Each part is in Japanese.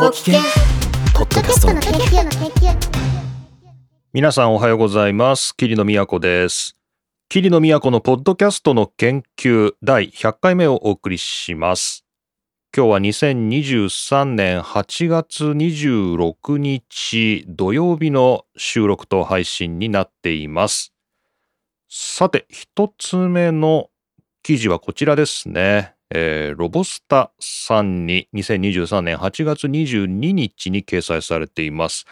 ご機嫌ポッドキャストの研究の研究皆さんおはようございます。桐野都です。桐野都のポッドキャストの研究第100回目をお送りします。今日は2023年8月26日土曜日の収録と配信になっています。さて一つ目の記事はこちらですね。えー、ロボスタさんに2023年8月22日に掲載されています。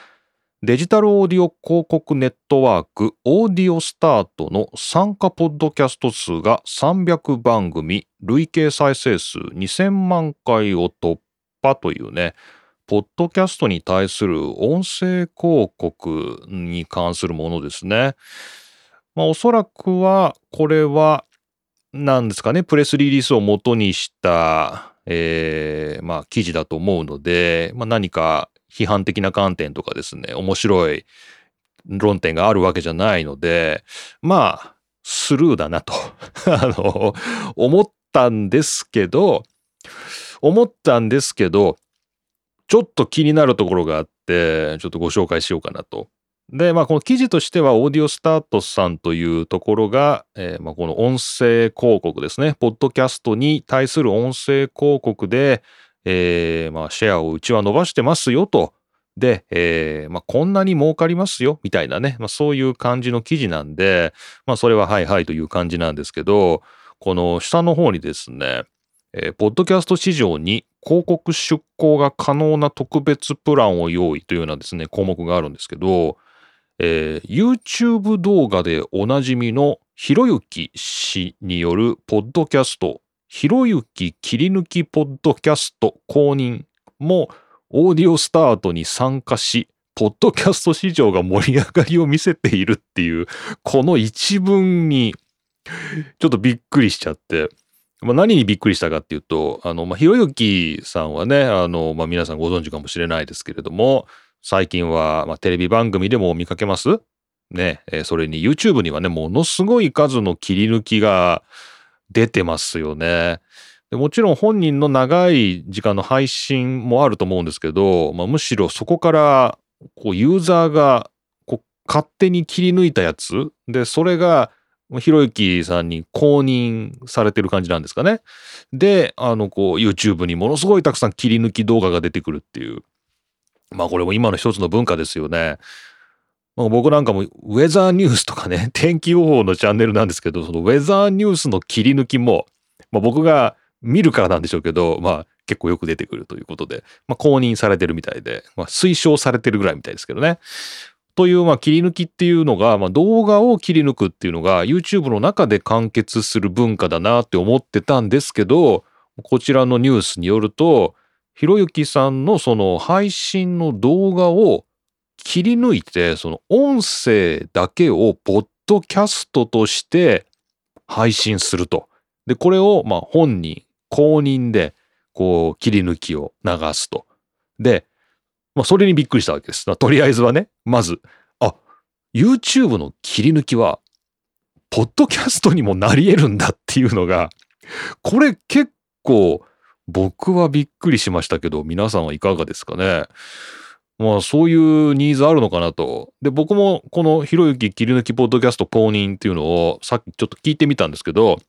デジタルオーディオ広告ネットワークオーディオスタートの参加ポッドキャスト数が300番組、累計再生数2000万回を突破というね、ポッドキャストに対する音声広告に関するものですね。まあ、おそらくはこれはなんですかね、プレスリリースを元にした、えー、まあ、記事だと思うので、まあ、何か批判的な観点とかですね、面白い論点があるわけじゃないので、まあ、スルーだなと あの、思ったんですけど、思ったんですけど、ちょっと気になるところがあって、ちょっとご紹介しようかなとで、まあ、この記事としては、オーディオスタートさんというところが、えー、まあ、この音声広告ですね、ポッドキャストに対する音声広告で、えー、まあ、シェアをうちは伸ばしてますよと。で、えー、まあ、こんなに儲かりますよ、みたいなね、まあ、そういう感じの記事なんで、まあ、それははいはいという感じなんですけど、この下の方にですね、えー、ポッドキャスト市場に広告出稿が可能な特別プランを用意というようなですね、項目があるんですけど、えー、YouTube 動画でおなじみのひろゆき氏によるポッドキャスト、ひろゆき切り抜きポッドキャスト公認もオーディオスタートに参加し、ポッドキャスト市場が盛り上がりを見せているっていう、この一文に、ちょっとびっくりしちゃって、まあ、何にびっくりしたかっていうと、あの、まあ、ひろゆきさんはね、あの、まあ、皆さんご存知かもしれないですけれども、最近は、まあ、テレビ番組でも見かけます？ね、えー、それに YouTube にはね、ものすごい数の切り抜きが出てますよね。もちろん本人の長い時間の配信もあると思うんですけど、まあ、むしろそこからこうユーザーがこう勝手に切り抜いたやつで、それがひろゆきさんに公認されてる感じなんですかね。で、あの、こう、YouTube にものすごいたくさん切り抜き動画が出てくるっていう。まあこれも今の一つの文化ですよね。まあ、僕なんかもウェザーニュースとかね、天気予報のチャンネルなんですけど、そのウェザーニュースの切り抜きも、まあ、僕が見るからなんでしょうけど、まあ結構よく出てくるということで、まあ公認されてるみたいで、まあ推奨されてるぐらいみたいですけどね。という、まあ切り抜きっていうのが、まあ動画を切り抜くっていうのが YouTube の中で完結する文化だなって思ってたんですけど、こちらのニュースによると、ひろゆきさんのその配信の動画を切り抜いて、その音声だけをポッドキャストとして配信すると。で、これをまあ本人、公認でこう切り抜きを流すと。で、まあそれにびっくりしたわけです。とりあえずはね、まず、あ、YouTube の切り抜きは、ポッドキャストにもなり得るんだっていうのが、これ結構僕はびっくりしましたけど、皆さんはいかがですかね？まあそういうニーズあるのかなと。で、僕もこのひろゆき切り抜きポッドキャスト公認っていうのをさっきちょっと聞いてみたんですけど、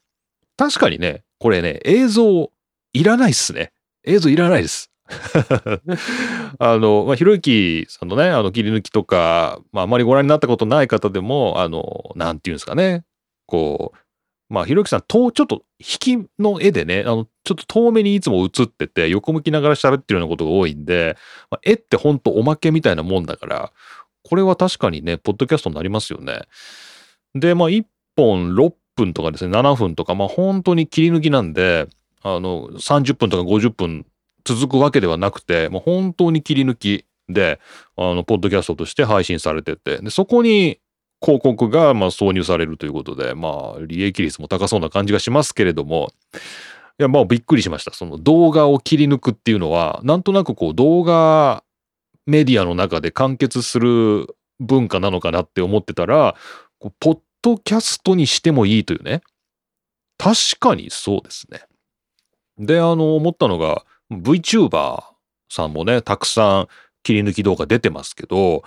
確かにね、これね、映像いらないっすね。映像いらないです。あの、まあ、ひろゆきさんのね、あの切り抜きとか、まああまりご覧になったことない方でも、あの、なんていうんですかね、こう、まあ、ひろゆきさん、と、ちょっと引きの絵でね、あの、ちょっと遠目にいつも映ってて、横向きながら喋ってるようなことが多いんで、まあ、絵ってほんとおまけみたいなもんだから、これは確かにね、ポッドキャストになりますよね。で、まあ、1本6分とかですね、7分とか、まあ、本当に切り抜きなんで、あの、30分とか50分続くわけではなくて、もう本当に切り抜きで、あの、ポッドキャストとして配信されてて、で、そこに、広告がまあ挿入されるということで、まあ利益率も高そうな感じがしますけれども、いやまあびっくりしました。その動画を切り抜くっていうのは、なんとなくこう動画メディアの中で完結する文化なのかなって思ってたら、ポッドキャストにしてもいいというね。確かにそうですね。で、あの、思ったのが、VTuber さんもね、たくさん切り抜き動画出てますけど、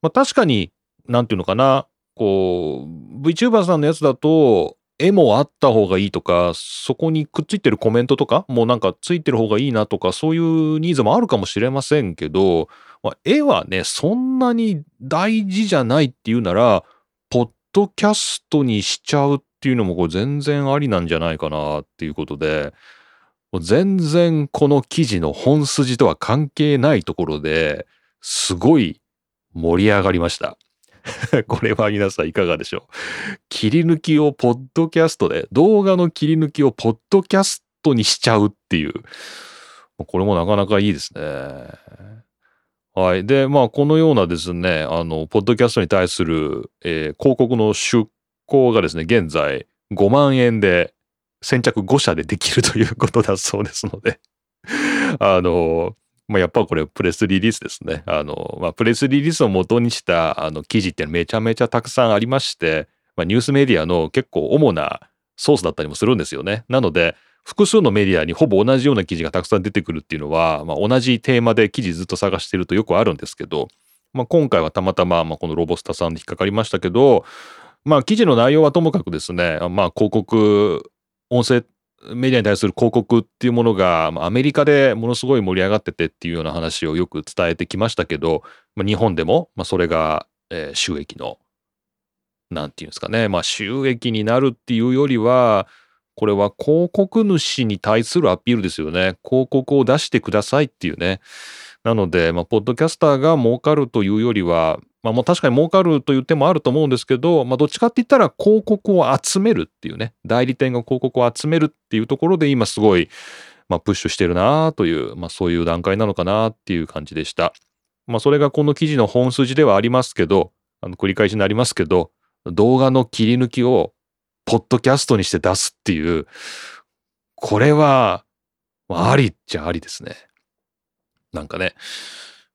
まあ確かに、なんていうのかな、こう、VTuber さんのやつだと、絵もあった方がいいとか、そこにくっついてるコメントとか、もうなんかついてる方がいいなとか、そういうニーズもあるかもしれませんけど、まあ、絵はね、そんなに大事じゃないっていうなら、ポッドキャストにしちゃうっていうのもこれ全然ありなんじゃないかなっていうことで、全然この記事の本筋とは関係ないところですごい盛り上がりました。これは皆さんいかがでしょう？切り抜きをポッドキャストで、動画の切り抜きをポッドキャストにしちゃうっていう。これもなかなかいいですね。はい。で、まあ、このようなですね、あの、ポッドキャストに対する、えー、広告の出稿がですね、現在5万円で先着5社でできるということだそうですので あの、まあ、やっぱこれプレスリリースですね。あの、まあ、プレスリリースを元にしたあの記事ってめちゃめちゃたくさんありまして、まあ、ニュースメディアの結構主なソースだったりもするんですよね。なので、複数のメディアにほぼ同じような記事がたくさん出てくるっていうのは、まあ、同じテーマで記事ずっと探してるとよくあるんですけど、まあ、今回はたまたま、まあ、このロボスタさんで引っかかりましたけど、まあ、記事の内容はともかくですね、まあ、広告、音声メディアに対する広告っていうものが、アメリカでものすごい盛り上がっててっていうような話をよく伝えてきましたけど、まあ、日本でも、まあ、それが、えー、収益の、なんていうんですかね、まあ、収益になるっていうよりは、これは広告主に対するアピールですよね。広告を出してくださいっていうね。なので、まあ、ポッドキャスターが儲かるというよりは、まあ、もう確かに儲かるという手もあると思うんですけど、まあ、どっちかって言ったら広告を集めるっていうね、代理店が広告を集めるっていうところで今すごい、まあ、プッシュしてるなという、まあ、そういう段階なのかなっていう感じでした。まあ、それがこの記事の本筋ではありますけど、あの繰り返しになりますけど、動画の切り抜きをポッドキャストにして出すっていう、これは、ありっちゃありですね。なんかね、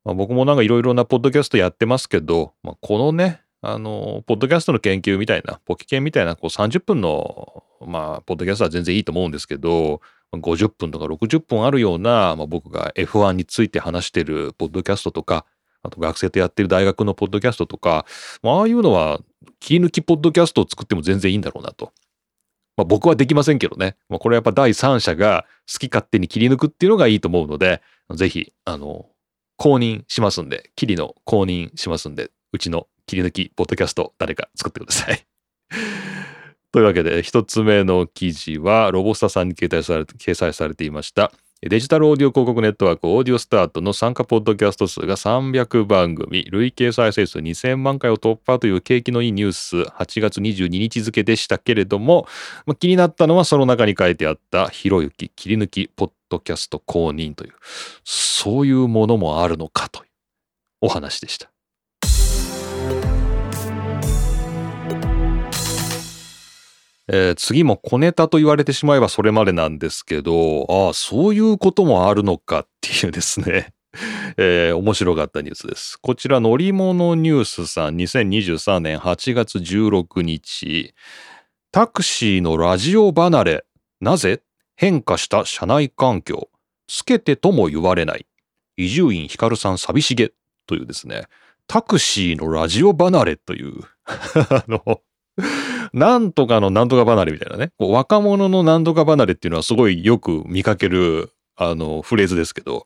まあ、僕もなんかいろいろなポッドキャストやってますけど、まあ、このね、あの、ポッドキャストの研究みたいな、ポキ研みたいな、こう30分の、まあ、ポッドキャストは全然いいと思うんですけど、50分とか60分あるような、まあ、僕が F1 について話してるポッドキャストとか、あと学生とやってる大学のポッドキャストとか、まあ、ああいうのは切り抜きポッドキャストを作っても全然いいんだろうなと。まあ、僕はできませんけどね。まあ、これはやっぱ第三者が好き勝手に切り抜くっていうのがいいと思うので、ぜひ、あの、公認しますんで、キリの公認しますんで、うちの切り抜きポッドキャスト誰か作ってください。というわけで、一つ目の記事は、ロボスタさんに掲載され掲載されていました。デジタルオーディオ広告ネットワークオーディオスタートの参加ポッドキャスト数が300番組、累計再生数2000万回を突破という景気のいいニュース、8月22日付でしたけれども、まあ、気になったのはその中に書いてあったひろゆき切り抜きポッドキャスト公認という、そういうものもあるのかというお話でした。えー、次も小ネタと言われてしまえばそれまでなんですけど、ああ、そういうこともあるのかっていうですね。えー、面白かったニュースです。こちら乗り物ニュースさん2023年8月16日。タクシーのラジオ離れ。なぜ？変化した車内環境。つけてとも言われない。伊集院光さん寂しげというですね。タクシーのラジオ離れという あの、なんとかのなんとか離れみたいなね。こう若者のなんとか離れっていうのはすごいよく見かける、あの、フレーズですけど、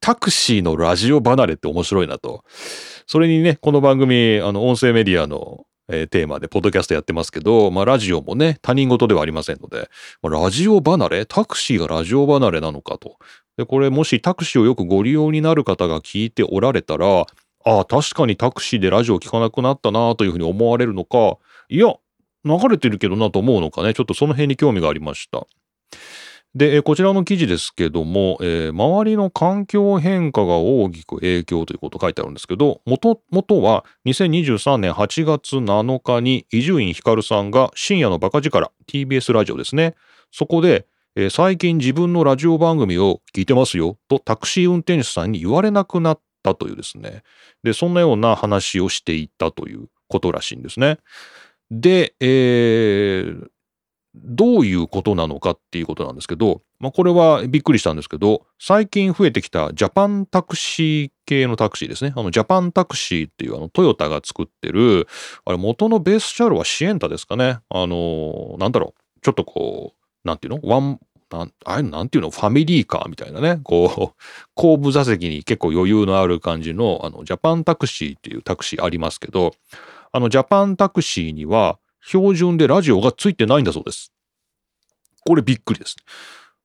タクシーのラジオ離れって面白いなと。それにね、この番組、あの、音声メディアの、えー、テーマで、ポッドキャストやってますけど、まあ、ラジオもね、他人事ではありませんので、まあ、ラジオ離れ？タクシーがラジオ離れなのかと。で、これもしタクシーをよくご利用になる方が聞いておられたら、ああ、確かにタクシーでラジオ聞かなくなったなというふうに思われるのか、いや、流れてるけどなと思うのかね、ちょっとその辺に興味がありました。で、こちらの記事ですけども、えー、周りの環境変化が大きく影響ということ書いてあるんですけど、もともとは2023年8月7日に伊集院光さんが深夜のバカ力 TBS ラジオですね。そこで、えー、最近自分のラジオ番組を聞いてますよとタクシー運転手さんに言われなくなったというですね。で、そんなような話をしていたということらしいんですね。で、えー、どういうことなのかっていうことなんですけど、まあ、これはびっくりしたんですけど、最近増えてきたジャパンタクシー系のタクシーですね。あの、ジャパンタクシーっていうあの、トヨタが作ってる、あれ、元のベース車両はシエンタですかね。あの、なんだろう。ちょっとこう、なんていうの？ワン、なんああいうのなんていうの？ファミリーカーみたいなね。こう、後部座席に結構余裕のある感じの、あの、ジャパンタクシーっていうタクシーありますけど、あの、ジャパンタクシーには、標準でラジオがついてないんだそうです。これびっくりです。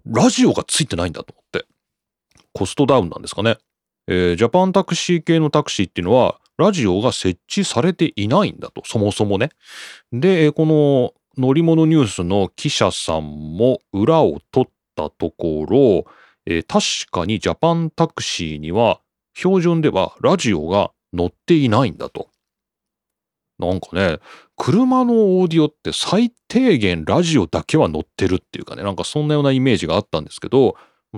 ラジオがついてないんだと思って。コストダウンなんですかね。えー、ジャパンタクシー系のタクシーっていうのは、ラジオが設置されていないんだと、そもそもね。で、この乗り物ニュースの記者さんも裏を取ったところ、えー、確かにジャパンタクシーには標準ではラジオが載っていないんだと。なんかね、車のオーディオって最低限ラジオだけは載ってるっていうかね、なんかそんなようなイメージがあったんですけど、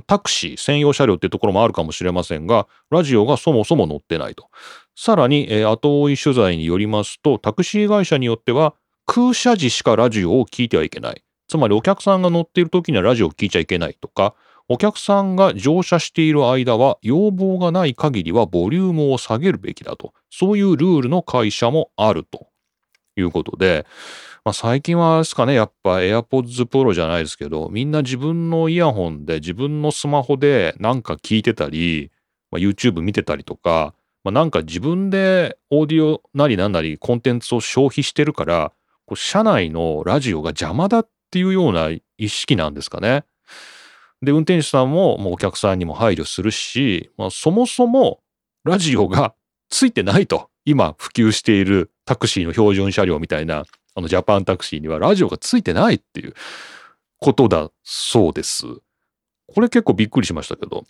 タクシー専用車両っていうところもあるかもしれませんが、ラジオがそもそも載ってないと。さらに、えー、後追い取材によりますと、タクシー会社によっては、空車時しかラジオを聞いてはいけない。つまりお客さんが乗っている時にはラジオを聞いちゃいけないとか、お客さんが乗車している間は要望がない限りはボリュームを下げるべきだと。そういうルールの会社もあるということで、まあ、最近はですかね、やっぱ AirPods Pro じゃないですけど、みんな自分のイヤホンで自分のスマホでなんか聞いてたり、まあ、YouTube 見てたりとか、まあ、なんか自分でオーディオなりなんなりコンテンツを消費してるから、こう車内のラジオが邪魔だっていうような意識なんですかね。で、運転手さんももうお客さんにも配慮するし、まあ、そもそもラジオがついてないと。今普及しているタクシーの標準車両みたいな、あのジャパンタクシーにはラジオがついてないっていうことだそうです。これ結構びっくりしましたけど。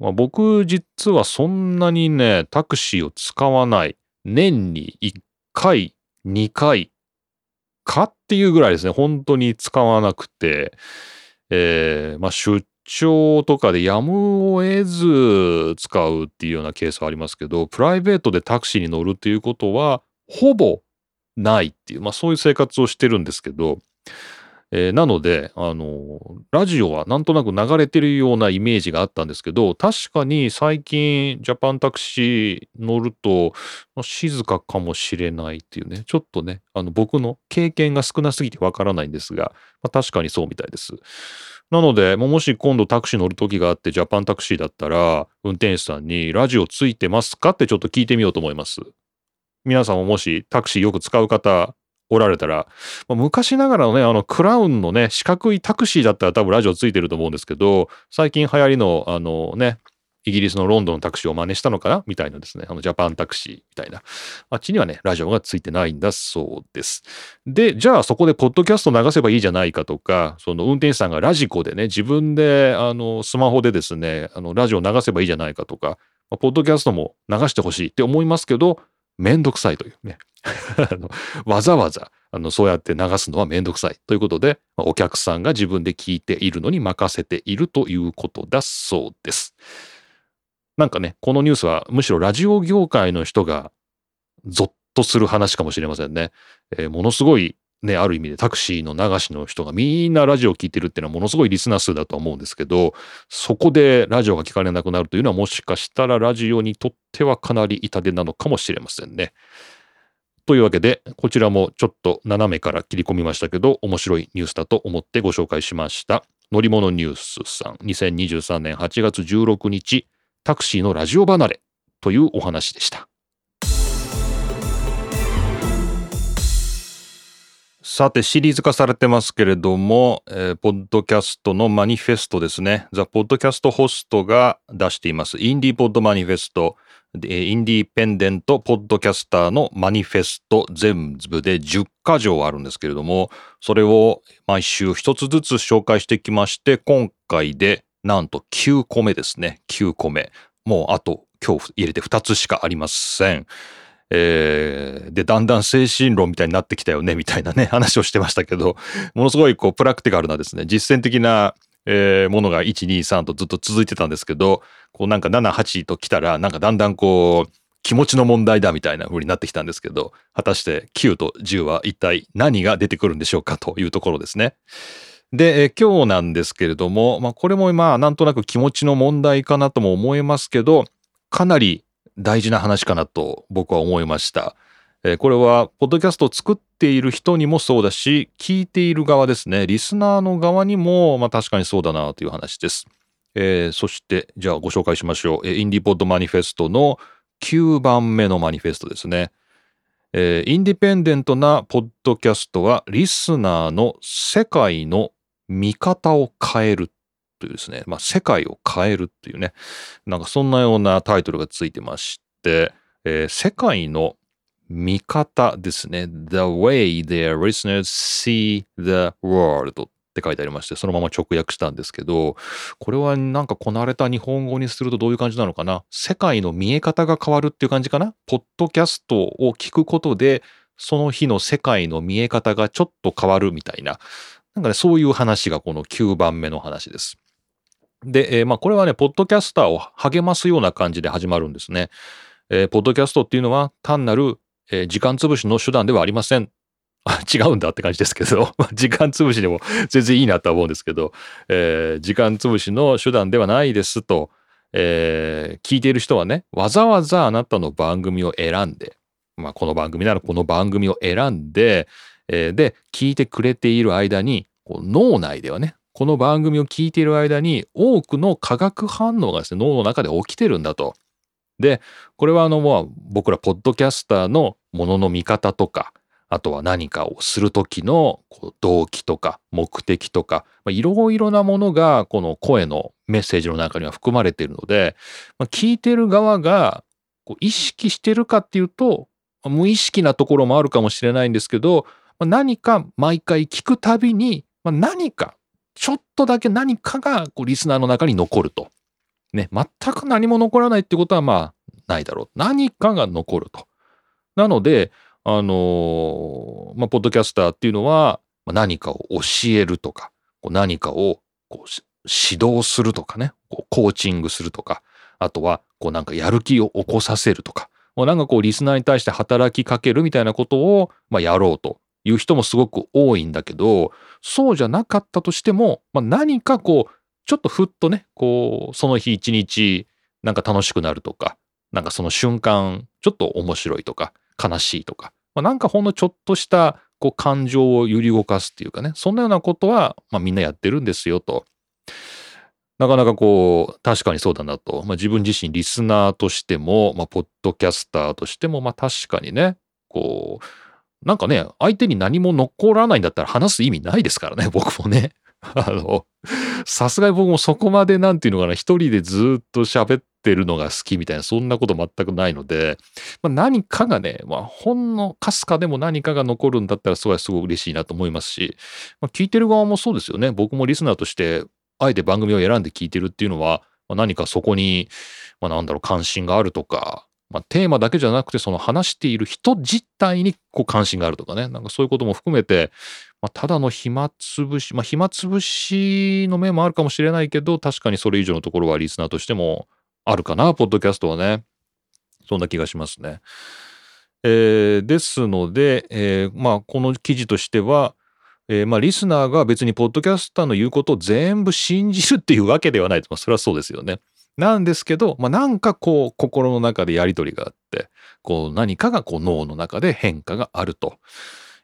まあ、僕実はそんなにね、タクシーを使わない。年に1回、2回かっていうぐらいですね。本当に使わなくて。えー、まあ出張とかでやむを得ず使うっていうようなケースはありますけど、プライベートでタクシーに乗るっていうことは、ほぼないっていう、まあそういう生活をしてるんですけど、えー、なので、あの、ラジオはなんとなく流れてるようなイメージがあったんですけど、確かに最近ジャパンタクシー乗ると、まあ、静かかもしれないっていうね、ちょっとね、あの僕の経験が少なすぎてわからないんですが、まあ、確かにそうみたいです。なので、もし今度タクシー乗る時があってジャパンタクシーだったら、運転手さんにラジオついてますかってちょっと聞いてみようと思います。皆さんももしタクシーよく使う方おられたら、まあ、昔ながらのね、あの、クラウンのね、四角いタクシーだったら多分ラジオついてると思うんですけど、最近流行りの、あのね、イギリスのロンドンのタクシーを真似したのかな？みたいなですね、あの、ジャパンタクシーみたいな。あっちにはね、ラジオがついてないんだそうです。で、じゃあそこでポッドキャスト流せばいいじゃないかとか、その運転手さんがラジコでね、自分で、あの、スマホでですね、あの、ラジオ流せばいいじゃないかとか、まあ、ポッドキャストも流してほしいって思いますけど、めんどくさいというね。わざわざあのそうやって流すのはめんどくさいということで、まあ、お客さんが自分で聞いているのに任せているということだそうです。なんかね、このニュースはむしろラジオ業界の人がゾッとする話かもしれませんね。えー、ものすごいね、ある意味でタクシーの流しの人がみんなラジオを聴いてるっていうのはものすごいリスナー数だと思うんですけど、そこでラジオが聞かれなくなるというのはもしかしたらラジオにとってはかなり痛手なのかもしれませんね。というわけで、こちらもちょっと斜めから切り込みましたけど、面白いニュースだと思ってご紹介しました。乗り物ニュースさん、2023年8月16日、タクシーのラジオ離れというお話でした。さて、シリーズ化されてますけれども、えー、ポッドキャストのマニフェストですね。ザ・ポッドキャストホストが出しています。インディーポッドマニフェスト。インディペンデントポッドキャスターのマニフェスト全部で10箇条あるんですけれども、それを毎週一つずつ紹介してきまして、今回でなんと9個目ですね。9個目。もうあと今日入れて2つしかありません。えー、で、だんだん精神論みたいになってきたよね、みたいなね、話をしてましたけど、ものすごいこう、プラクティカルなですね、実践的な、えー、ものが1、2、3とずっと続いてたんですけど、こうなんか7、8と来たら、なんかだんだんこう、気持ちの問題だみたいな風になってきたんですけど、果たして9と10は一体何が出てくるんでしょうかというところですね。で、え今日なんですけれども、まあ、これもまあなんとなく気持ちの問題かなとも思えますけど、かなり大事な話かなと僕は思いました。えこれは、ポッドキャストを作っている人にもそうだし、聞いている側ですね、リスナーの側にも、まあ確かにそうだなという話です。えー、そして、じゃあご紹介しましょう。えインディポッドマニフェストの9番目のマニフェストですね。えー、インディペンデントなポッドキャストはリスナーの世界の見方を変えるというですね、まあ、世界を変えるっていうね、なんかそんなようなタイトルがついてまして、えー、世界の見方ですね。The way their listeners see the world って書いてありまして、そのまま直訳したんですけど、これはなんかこなれた日本語にするとどういう感じなのかな？世界の見え方が変わるっていう感じかな？ポッドキャストを聞くことで、その日の世界の見え方がちょっと変わるみたいな、なんかね、そういう話がこの9番目の話です。で、えー、まあこれはね、ポッドキャスターを励ますような感じで始まるんですね。えー、ポッドキャストっていうのは単なる、えー、時間潰しの手段ではありません。違うんだって感じですけど、時間潰しでも 全然いいなとは思うんですけど、えー、時間潰しの手段ではないですと、えー、聞いている人はね、わざわざあなたの番組を選んで、まあ、この番組ならこの番組を選んで、えー、で、聞いてくれている間に、脳内ではね、この番組を聞いている間に多くの化学反応がですね、脳の中で起きてるんだと。で、これはあの、僕らポッドキャスターのものの見方とか、あとは何かをする時のこう動機とか目的とか、まあ、いろいろなものがこの声のメッセージの中には含まれているので、まあ、聞いてる側がこう意識してるかっていうと、無意識なところもあるかもしれないんですけど、まあ、何か毎回聞くたびに、まあ、何かちょっとだけ何かがこうリスナーの中に残ると。ね、全く何も残らないってことはまあないだろう。何かが残ると。なので、あのー、まあ、ポッドキャスターっていうのはま、何かを教えるとか、何かをこう指導するとかね、こうコーチングするとか、あとは、こうなんかやる気を起こさせるとか、もうなんかこうリスナーに対して働きかけるみたいなことを、まあ、やろうという人もすごく多いんだけど、そうじゃなかったとしても、まあ、何かこう、ちょっとふっとね、こう、その日一日、なんか楽しくなるとか、なんかその瞬間、ちょっと面白いとか、悲しいとか、まあ、なんかほんのちょっとしたこう感情を揺り動かすっていうかね、そんなようなことは、まあ、みんなやってるんですよと。なかなかこう、確かにそうだなと。まあ、自分自身リスナーとしても、まあ、ポッドキャスターとしても、まあ確かにね、こう、なんかね、相手に何も残らないんだったら話す意味ないですからね、僕もね。あの、さすがに僕もそこまでなんていうのかな、一人でずっと喋ってるのが好きみたいな、そんなこと全くないので、まあ、何かがね、まあ、ほんのかすかでも何かが残るんだったら、それはすごい嬉しいなと思いますし、まあ、聞いてる側もそうですよね。僕もリスナーとして、あえて番組を選んで聞いてるっていうのは、まあ、何かそこに、まあ、なんだろう、関心があるとか、まあ、テーマだけじゃなくて、その話している人自体にこう関心があるとかね、なんかそういうことも含めて、まあ、ただの暇つぶし、まあ、暇つぶしの面もあるかもしれないけど、確かにそれ以上のところはリスナーとしてもあるかな、ポッドキャストはね。そんな気がしますね。えー、ですので、えー、まあ、この記事としては、えー、まあ、リスナーが別にポッドキャスターの言うことを全部信じるっていうわけではないと。まあ、それはそうですよね。なんですけど、まあ、なんかこう、心の中でやりとりがあって、こう、何かがこう、脳の中で変化があると。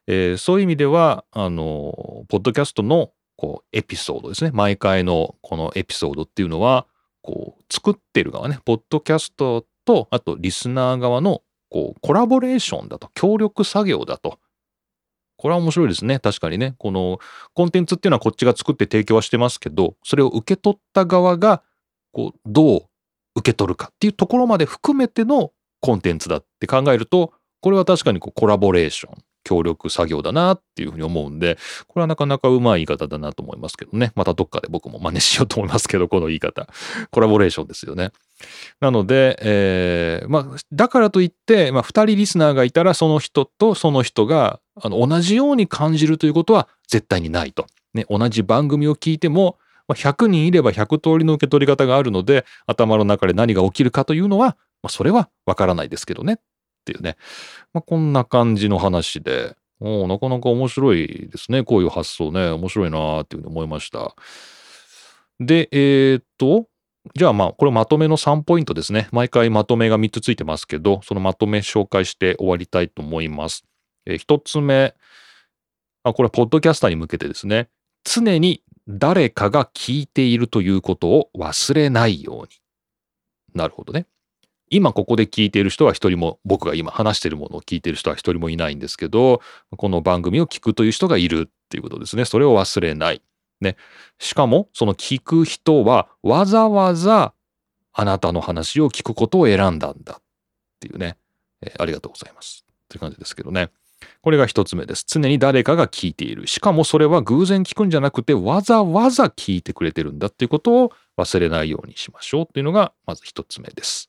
えー、そういう意味では、あの、ポッドキャストのこうエピソードですね。毎回のこのエピソードっていうのは、こう、作ってる側ね、ポッドキャストと、あとリスナー側のこうコラボレーションだと、協力作業だと。これは面白いですね。確かにね。このコンテンツっていうのはこっちが作って提供はしてますけど、それを受け取った側が、こう、どう受け取るかっていうところまで含めてのコンテンツだって考えると、これは確かにこうコラボレーション。協力作業だなっていうふうに思うんで、これはなかなかうまい言い方だなと思いますけどね。またどっかで僕も真似しようと思いますけど、この言い方。コラボレーションですよね。なので、えー、まあ、だからといって、まあ、二人リスナーがいたら、その人とその人が、あの、同じように感じるということは絶対にないと。ね、同じ番組を聞いても、100人いれば100通りの受け取り方があるので、頭の中で何が起きるかというのは、まあ、それはわからないですけどねっていうね。まあ、こんな感じの話で、おなかなか面白いですね。こういう発想ね。面白いなーっていうふうに思いました。で、えー、っと、じゃあまあ、これまとめの3ポイントですね。毎回まとめが3つついてますけど、そのまとめ紹介して終わりたいと思います。えー、1つ目、あ、これポッドキャスターに向けてですね。常に誰かが聞いているということを忘れないように。なるほどね。今ここで聞いている人は一人も、僕が今話しているものを聞いている人は一人もいないんですけど、この番組を聞くという人がいるっていうことですね。それを忘れない。ね。しかも、その聞く人はわざわざあなたの話を聞くことを選んだんだっていうね。えー、ありがとうございます。っていう感じですけどね。これが一つ目です。常に誰かが聞いている。しかもそれは偶然聞くんじゃなくてわざわざ聞いてくれてるんだっていうことを忘れないようにしましょうっていうのがまず一つ目です。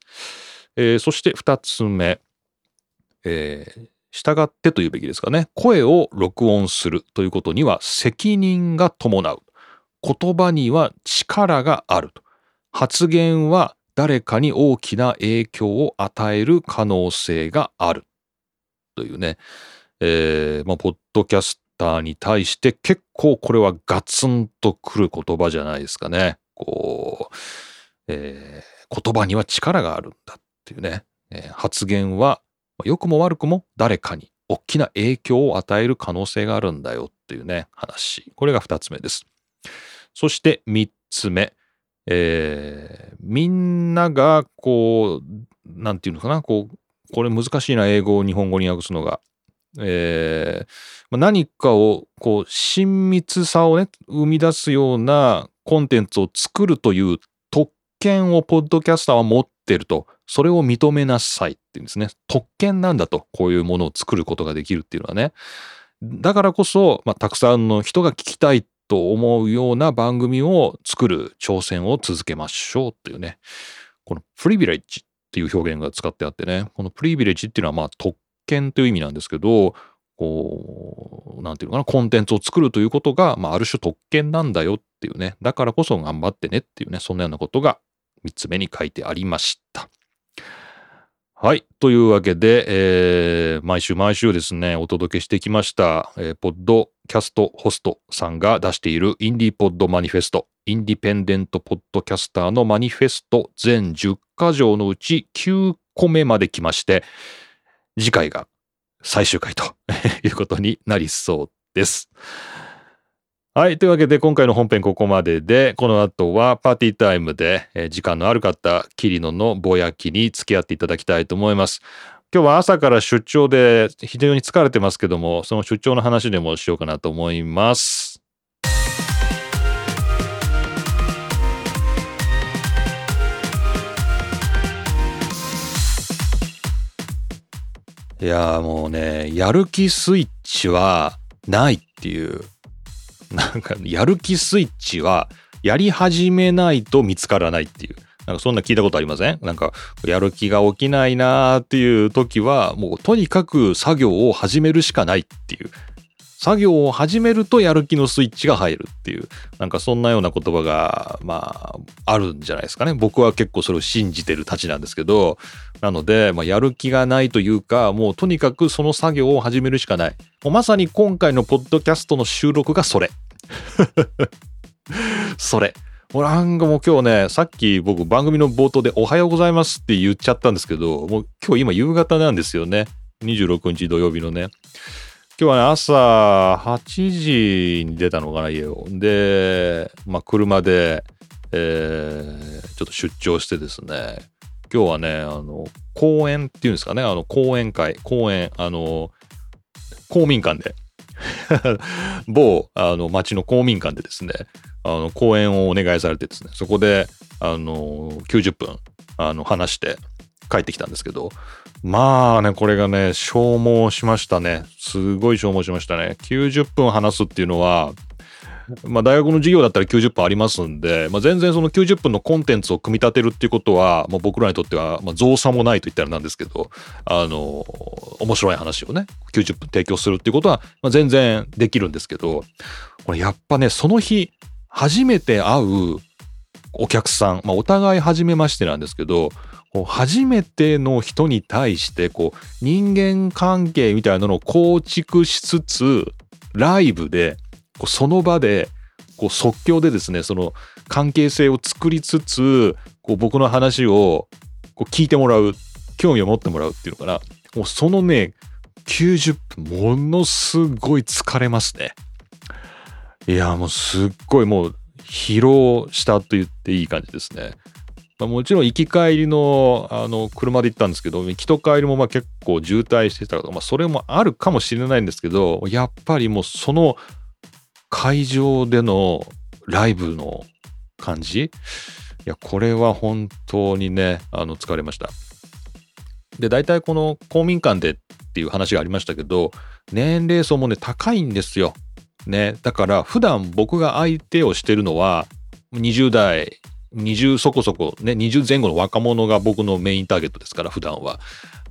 えー、そして二つ目。えー、従ってというべきですかね。声を録音するということには責任が伴う。言葉には力があると。発言は誰かに大きな影響を与える可能性がある。というね。えー、まあ、ポッドキャスターに対して結構これはガツンとくる言葉じゃないですかね。こう、えー、言葉には力があるんだっていうね。えー、発言は良くも悪くも誰かに大きな影響を与える可能性があるんだよっていうね、話。これが二つ目です。そして三つ目。えー、みんながこう、なんていうのかな、こう、これ難しいな、英語を日本語に訳すのが。えー、何かをこう親密さをね生み出すようなコンテンツを作るという特権をポッドキャスターは持ってると。それを認めなさいっていうんですね。特権なんだとこういうものを作ることができるっていうのはね。だからこそ、まあ、たくさんの人が聞きたいと思うような番組を作る挑戦を続けましょうっていうね。このプリビレッジっていう表現が使ってあってね。このプリビレッジっていうのはまあ特権という意味なんですけど、こう、なんていうのかな、コンテンツを作るということが、まあ、ある種特権なんだよっていうね、だからこそ頑張ってねっていうね、そんなようなことが3つ目に書いてありました。はい。というわけで、えー、毎週毎週ですね、お届けしてきました、えー、ポッドキャストホストさんが出しているインディポッドマニフェスト、インディペンデントポッドキャスターのマニフェスト全10箇条のうち9個目まで来まして、次回が最終回と いうことになりそうです。はい。というわけで、今回の本編ここまでで、この後はパーティータイムで、え時間のある方、キリノのぼやきに付き合っていただきたいと思います。今日は朝から出張で非常に疲れてますけども、その出張の話でもしようかなと思います。いやもうね、やる気スイッチはないっていう。なんか、やる気スイッチはやり始めないと見つからないっていう。なんかそんな聞いたことありません？なんか、やる気が起きないなーっていう時は、もうとにかく作業を始めるしかないっていう。作業を始めるとやる気のスイッチが入るっていう、なんかそんなような言葉が、まあ、あるんじゃないですかね。僕は結構それを信じてるたちなんですけど、なので、まあ、やる気がないというか、もうとにかくその作業を始めるしかない。もうまさに今回のポッドキャストの収録がそれ。それ。もうなんかもう今日ね、さっき僕番組の冒頭でおはようございますって言っちゃったんですけど、もう今日今夕方なんですよね。26日土曜日のね。今日はね、朝8時に出たのかな、家を。で、まあ、車で、えー、ちょっと出張してですね、今日はね、あの、公園っていうんですかね、あの、講演会、講演、あの、公民館で、某、あの、町の公民館でですね、あの、講演をお願いされてですね、そこで、あの、90分、あの、話して帰ってきたんですけど、まあね、これがね、消耗しましたね。すごい消耗しましたね。90分話すっていうのは、まあ大学の授業だったら90分ありますんで、まあ、全然その90分のコンテンツを組み立てるっていうことは、まあ、僕らにとっては、まあ、造作もないと言ったらなんですけど、あの、面白い話をね、90分提供するっていうことは、まあ、全然できるんですけど、これやっぱね、その日、初めて会うお客さん、まあ、お互い初めましてなんですけど、初めての人に対して、こう、人間関係みたいなのを構築しつつ、ライブで、こうその場で、こう即興でですね、その関係性を作りつつ、こう僕の話をこう聞いてもらう、興味を持ってもらうっていうのかな。もうそのね、90分、ものすごい疲れますね。いや、もうすっごいもう疲労したと言っていい感じですね。まあ、もちろん行き帰りのあの車で行ったんですけど、行きと帰りもまあ結構渋滞してたとか、まあ、それもあるかもしれないんですけど、やっぱりもうその会場でのライブの感じ？いや、これは本当にね、あの疲れました。で、大体この公民館でっていう話がありましたけど、年齢層もね、高いんですよ。ね。だから普段僕が相手をしてるのは、20代、20そこそこ、ね、20前後の若者が僕のメインターゲットですから、普段は。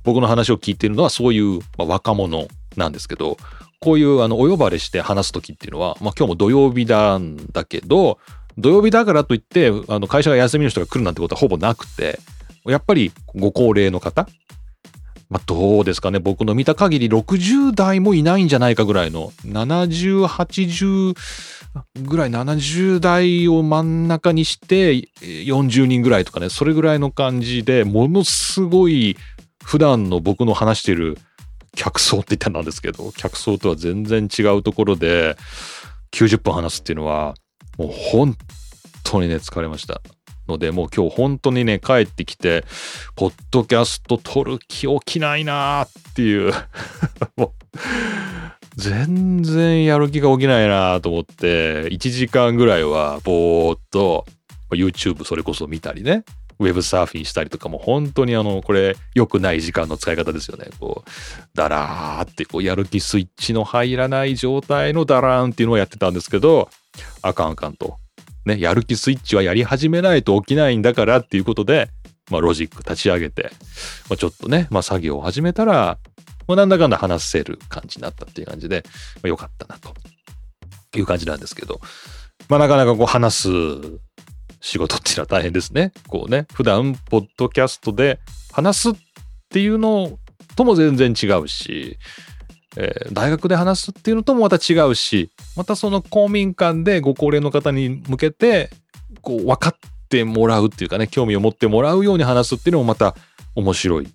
僕の話を聞いてるのはそういう、若者なんですけど、こういうあのお呼ばれして話す時っていうのは、まあ、今日も土曜日なんだけど、土曜日だからといってあの会社が休みの人が来るなんてことはほぼなくて、やっぱりご高齢の方、まあ、どうですかね。僕の見た限り60代もいないんじゃないかぐらいの70、80ぐらい70代を真ん中にして40人ぐらいとかねそれぐらいの感じでものすごい普段の僕の話している客層って言ったんですけど客層とは全然違うところで90分話すっていうのはもう本当にね疲れました。ので、もう今日本当にね、帰ってきて、ポッドキャスト撮る気起きないなーっていう もう、全然やる気が起きないなと思って、1時間ぐらいはぼーっと YouTube それこそ見たりね、ウェブサーフィンしたりとかも本当にあの、これ良くない時間の使い方ですよね。こう、だらーってこうやる気スイッチの入らない状態のダラーンっていうのをやってたんですけど、あかんあかんと。ね、やる気スイッチはやり始めないと起きないんだからっていうことで、まあ、ロジック立ち上げて、まあ、ちょっとね、まあ、作業を始めたら、まあ、なんだかんだ話せる感じになったっていう感じで、まあ、よかったなという感じなんですけど、まあ、なかなかこう話す仕事っていうのは大変ですね。こうね、普段、ポッドキャストで話すっていうのとも全然違うし、えー、大学で話すっていうのともまた違うしまたその公民館でご高齢の方に向けてこう分かってもらうっていうかね興味を持ってもらうように話すっていうのもまた面白い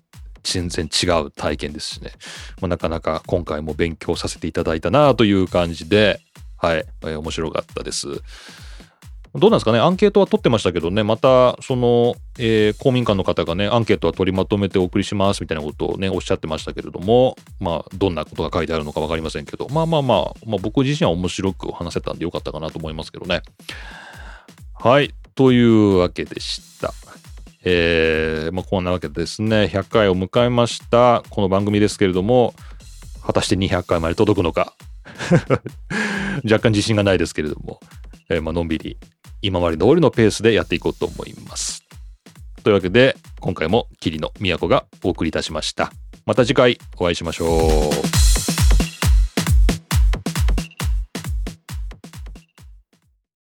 全然違う体験ですしね、まあ、なかなか今回も勉強させていただいたなという感じではい、えー、面白かったです。どうなんですかね？アンケートは取ってましたけどね、また、その、えー、公民館の方がね、アンケートは取りまとめてお送りしますみたいなことをね、おっしゃってましたけれども、まあ、どんなことが書いてあるのか分かりませんけど、まあまあまあ、まあ、僕自身は面白く話せたんでよかったかなと思いますけどね。はい、というわけでした。えー、まあ、こんなわけでですね、100回を迎えました、この番組ですけれども、果たして200回まで届くのか。若干自信がないですけれども、えー、まあのんびり今まで通りのペースでやっていこうと思います。というわけで、今回も桐野都がお送りいたしました。また次回お会いしましょう。